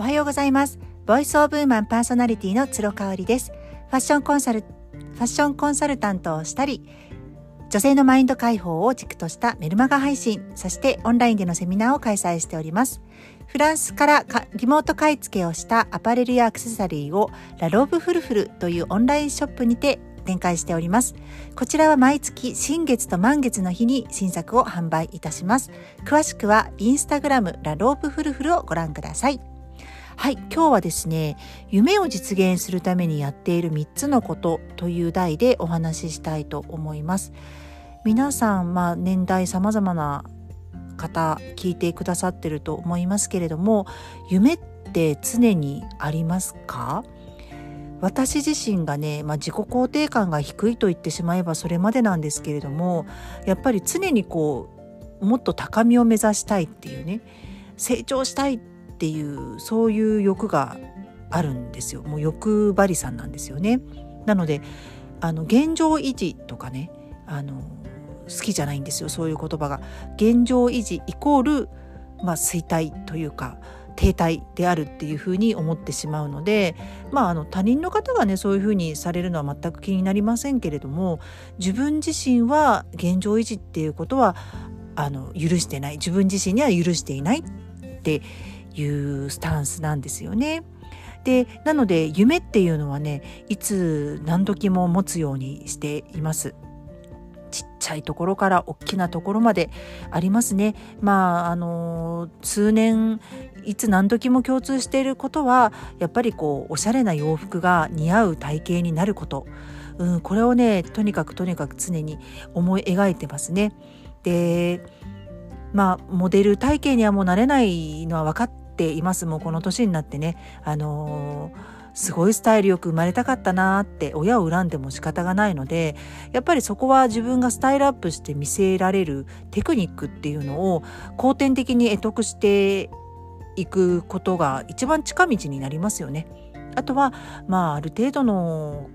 おはようございます Voice of Woman パーソナリティの鶴香織ですファッションコンサルファッションコンサルタントをしたり女性のマインド解放を軸としたメルマガ配信そしてオンラインでのセミナーを開催しておりますフランスからリモート買い付けをしたアパレルやアクセサリーをラローブフルフルというオンラインショップにて展開しております。こちらは毎月新月と満月の日に新作を販売いたします。詳しくはインスタグラムラロープフルフルをご覧ください。はい、今日はですね、夢を実現するためにやっている3つのことという題でお話ししたいと思います。皆さん、まあ、年代様々な方聞いてくださってると思いますけれども、夢って常にありますか？私自身がね、まあ、自己肯定感が低いと言ってしまえばそれまでなんですけれどもやっぱり常にこうもっと高みを目指したいっていうね成長したいっていうそういう欲があるんですよ。もう欲張りさんなんですよね。なのであの現状維持とかねあの好きじゃないんですよ。そういう言葉が。現状維持イコール、まあ、衰退というか停滞であるっていうふうに思ってしまうので、まあ、あの他人の方がねそういうふうにされるのは全く気になりませんけれども自分自身は現状維持っていうことはあの許してない。自分自身には許していないっていうスタンスなんですよね。でなので夢っていうのはねいつ何時も持つようにしています。ちっちゃいところから大きなところまでありますね。まああの数年いつ何時も共通していることはやっぱりこうおしゃれな洋服が似合う体型になること、うん、これをねとにかくとにかく常に思い描いてますね。でまあモデル体型にはもうなれないのは分かっていますもうこの年になってねあのーすごいスタイルよく生まれたかったなって親を恨んでも仕方がないのでやっぱりそこは自分がスタイルアップして見せられるテクニックっていうのを後天的に得得していくことが一番近道になりますよね。あとはまあある程度の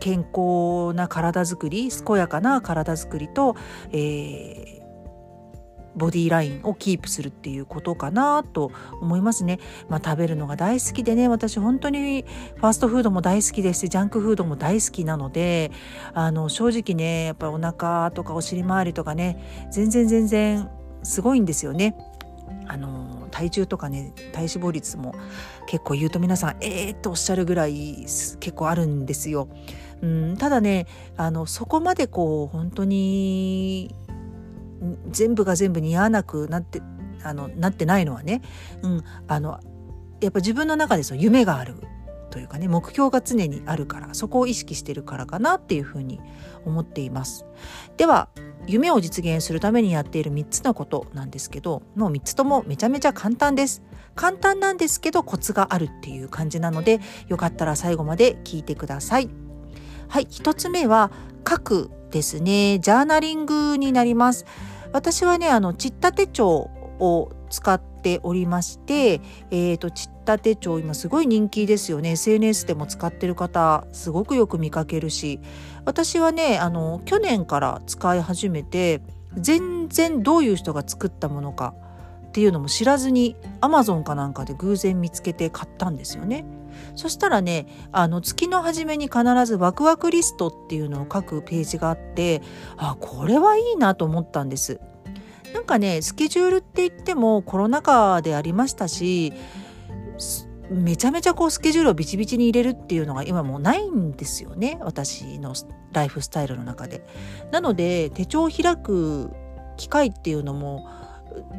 健康な体づくり健やかな体づくりと、えーボディラインをキープするっていうことかなと思いますね。まあ、食べるのが大好きでね私本当にファーストフードも大好きですしジャンクフードも大好きなのであの正直ねやっぱりお腹とかお尻周りとかね全然全然すごいんですよね。あの体重とかね体脂肪率も結構言うと皆さんえーっておっしゃるぐらい結構あるんですよ。うん、ただねあのそこまでこう本当に全部が全部似合わなくなってあのなってないのはね、うん、あのやっぱ自分の中でその夢があるというかね目標が常にあるからそこを意識してるからかなっていうふうに思っています。では夢を実現するためにやっている3つのことなんですけどもう3つともめちゃめちゃ簡単です。簡単なんですけどコツがあるっていう感じなのでよかったら最後まで聞いてください。はい、1つ目は書くですね。ジャーナリングになります。私はねあのちった手帳を使っておりまして、えーと、ちった手帳今すごい人気ですよね SNS でも使ってる方すごくよく見かけるし私はねあの去年から使い始めて全然どういう人が作ったものかっていうのも知らずに Amazon かなんかで偶然見つけて買ったんですよね。そしたらねあの月の初めに必ずワクワクリストっていうのを書くページがあってあこれはいいなと思ったんです。なんかねスケジュールって言ってもコロナ禍でありましたしめちゃめちゃこうスケジュールをビチビチに入れるっていうのが今もうないんですよね私のライフスタイルの中で。なので手帳を開く機会っていうのも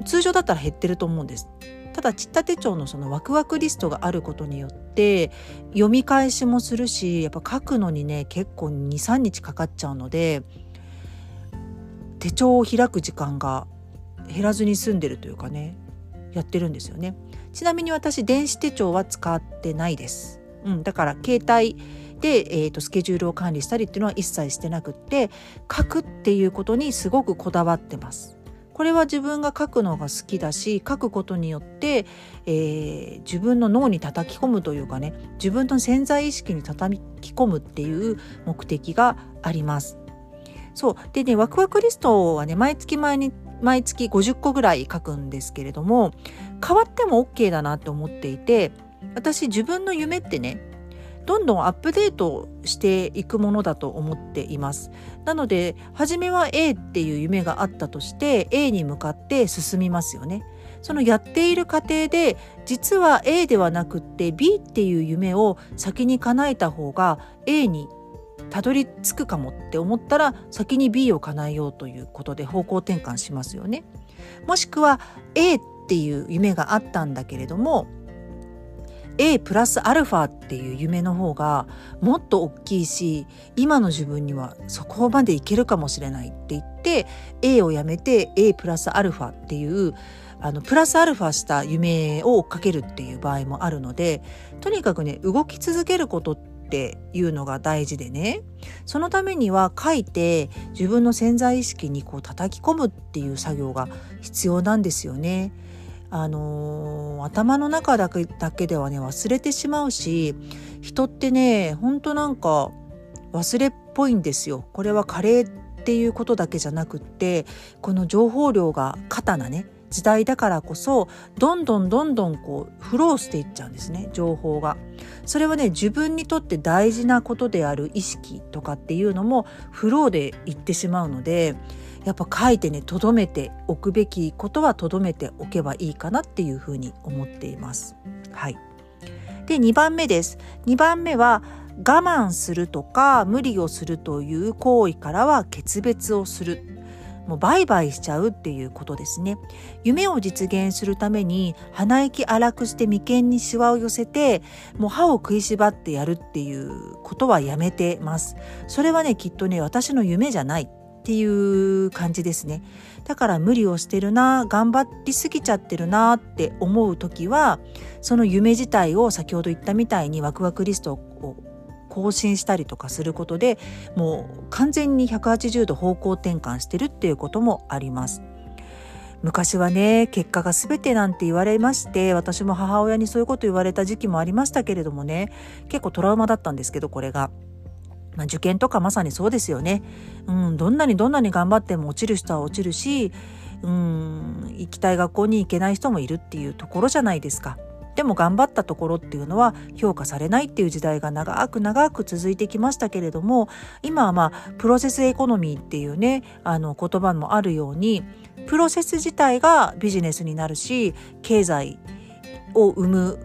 通常だったら減ってると思うんです。ただちった手帳のそのワクワクリストがあることによって読み返しもするしやっぱ書くのにね結構23日かかっちゃうので手帳を開く時間が減らずに済んでるというかねやってるんですよね。ちなみに私電子手帳は使ってないです、うん、だから携帯で、えーと、スケジュールを管理したりっていうのは一切してなくって書くっていうことにすごくこだわってます。これは自分が書くのが好きだし書くことによって、えー、自分の脳に叩き込むというかね自分の潜在意識に叩き込むっていう目的があります。そうでねワクワクリストはね毎月毎日毎月50個ぐらい書くんですけれども変わっても OK だなって思っていて私自分の夢ってねどんどんアップデートしていくものだと思っていますなので初めは A っていう夢があったとして A に向かって進みますよねそのやっている過程で実は A ではなくって B っていう夢を先に叶えた方が A にたどり着くかもって思ったら先に B を叶えようということで方向転換しますよね。もしくは A っていう夢があったんだけれども A プラスアルファっていう夢の方がもっと大きいし今の自分にはそこまでいけるかもしれないって言って A をやめて A プラスアルファっていうあのプラスアルファした夢を追っかけるっていう場合もあるのでとにかくね動き続けることっていうのが大事でねそのためには書いて自分の潜在意識にこう叩き込むっていう作業が必要なんですよね。あのー、頭の中だけだけではね忘れてしまうし人ってねほんとなんか忘れっぽいんですよ。これは加齢っていうことだけじゃなくってこの情報量が過多なね時代だからこそどんどんどんどんこうフローしていっちゃうんですね情報が。それはね自分にとって大事なことである意識とかっていうのもフローでいってしまうのでやっぱ書いてねとどめておくべきことはとどめておけばいいかなっていうふうに思っています。はい、で2番目です。2番目は我慢するとか無理をするという行為からは決別をする。もうバイバイしちゃうっていうことですね。夢を実現するために鼻息荒くして眉間にシワを寄せてもう歯を食いしばってやるっていうことはやめてます。それはねきっとね私の夢じゃないっていう感じですね。だから無理をしてるな、頑張りすぎちゃってるなって思う時は、その夢自体を先ほど言ったみたいにワクワクリストを更新したりとかすることでもう完全に180度方向転換してるっていうこともあります。昔はね結果が全てなんて言われまして私も母親にそういうこと言われた時期もありましたけれどもね結構トラウマだったんですけどこれが。まあ、受験とかまさにそうですよね。うん、どんなにどんなに頑張っても落ちる人は落ちるし、うん、行きたい学校に行けない人もいるっていうところじゃないですか。でも頑張ったところっていうのは評価されないっていう時代が長く長く続いてきましたけれども今はまあプロセスエコノミーっていうねあの言葉もあるようにプロセス自体がビジネスになるし経済を生む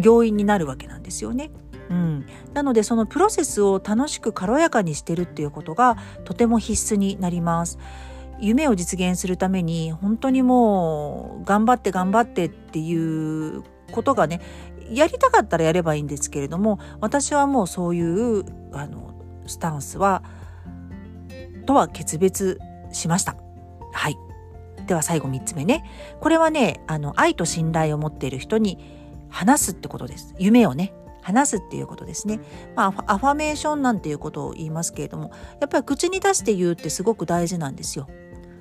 要因になるわけなんですよね。うん、なのでそのプロセスを楽しく軽やかにしてるっていうことがとても必須になります。夢を実現するために本当にもう頑張って頑張ってっていうことがねやりたかったらやればいいんですけれども私はもうそういうあのスタンスはとは決別しました。はい。では最後3つ目ね。これはね、あの愛と信頼を持っている人に話すってことです。夢をね、話すっていうことですね。まあ、アファメーションなんていうことを言いますけれども、やっぱり口に出して言うってすごく大事なんですよ。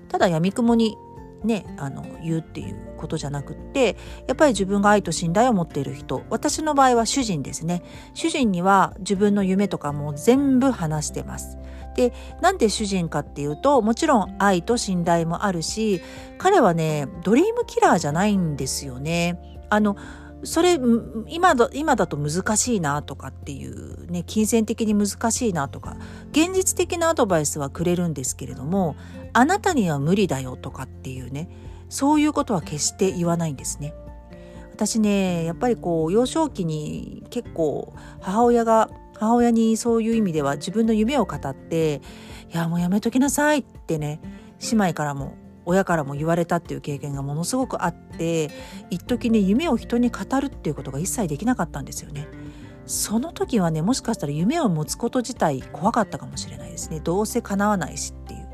ただ闇雲にね、あの言うっていうことじゃなくってやっぱり自分が愛と信頼を持っている人私の場合は主人ですね主人には自分の夢とかも全部話してますでなんで主人かっていうともちろん愛と信頼もあるし彼はねドリームキラーじゃないんですよねあのそれ今だ今だと難しいなとかっていうね金銭的に難しいなとか現実的なアドバイスはくれるんですけれどもあなたには無理だよとかっていうねそういうことは決して言わないんですね。私ねやっぱりこう幼少期に結構母親が母親にそういう意味では自分の夢を語って「いやもうやめときなさい」ってね姉妹からも親からも言われたっていう経験がものすごくあって一時ね夢を人に語るっていうことが一切できなかったんですよね。その時はねもしかしたら夢を持つこと自体怖かったかもしれないですねどうせ叶わないしっていう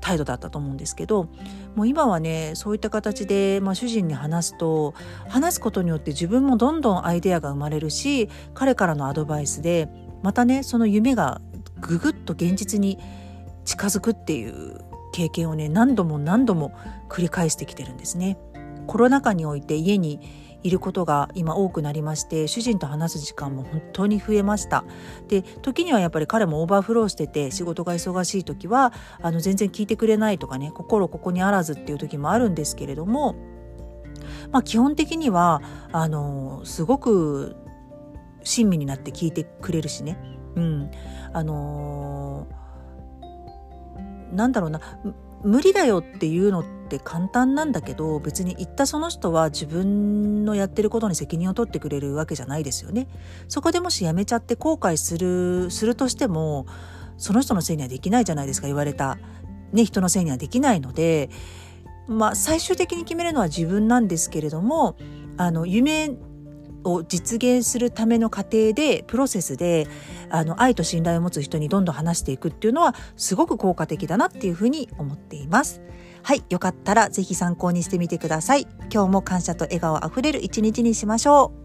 態度だったと思うんですけどもう今はねそういった形で、まあ、主人に話すと話すことによって自分もどんどんアイデアが生まれるし彼からのアドバイスでまたねその夢がぐぐっと現実に近づくっていう経験をね何度も何度も繰り返してきてるんですね。コロナ禍において家にいることが今多くなりまして主人と話す時間も本当に増えましたで時にはやっぱり彼もオーバーフローしてて仕事が忙しい時はあの全然聞いてくれないとかね心ここにあらずっていう時もあるんですけれどもまあ基本的には、あの、すごく親身になって聞いてくれるしね。うん。あのー、なんだろうな、無理だよっていうのって簡単なんだけど別に言ったその人は自分のやってることに責任を取ってくれるわけじゃないですよね。そこでもしやめちゃって後悔するするとしてもその人のせいにはできないじゃないですか言われた、ね、人のせいにはできないのでまあ最終的に決めるのは自分なんですけれどもあの夢を実現するための過程でプロセスであの愛と信頼を持つ人にどんどん話していくっていうのはすごく効果的だなっていうふうに思っています。はい、よかったらぜひ参考にしてみてください。今日も感謝と笑顔あふれる一日にしましょう。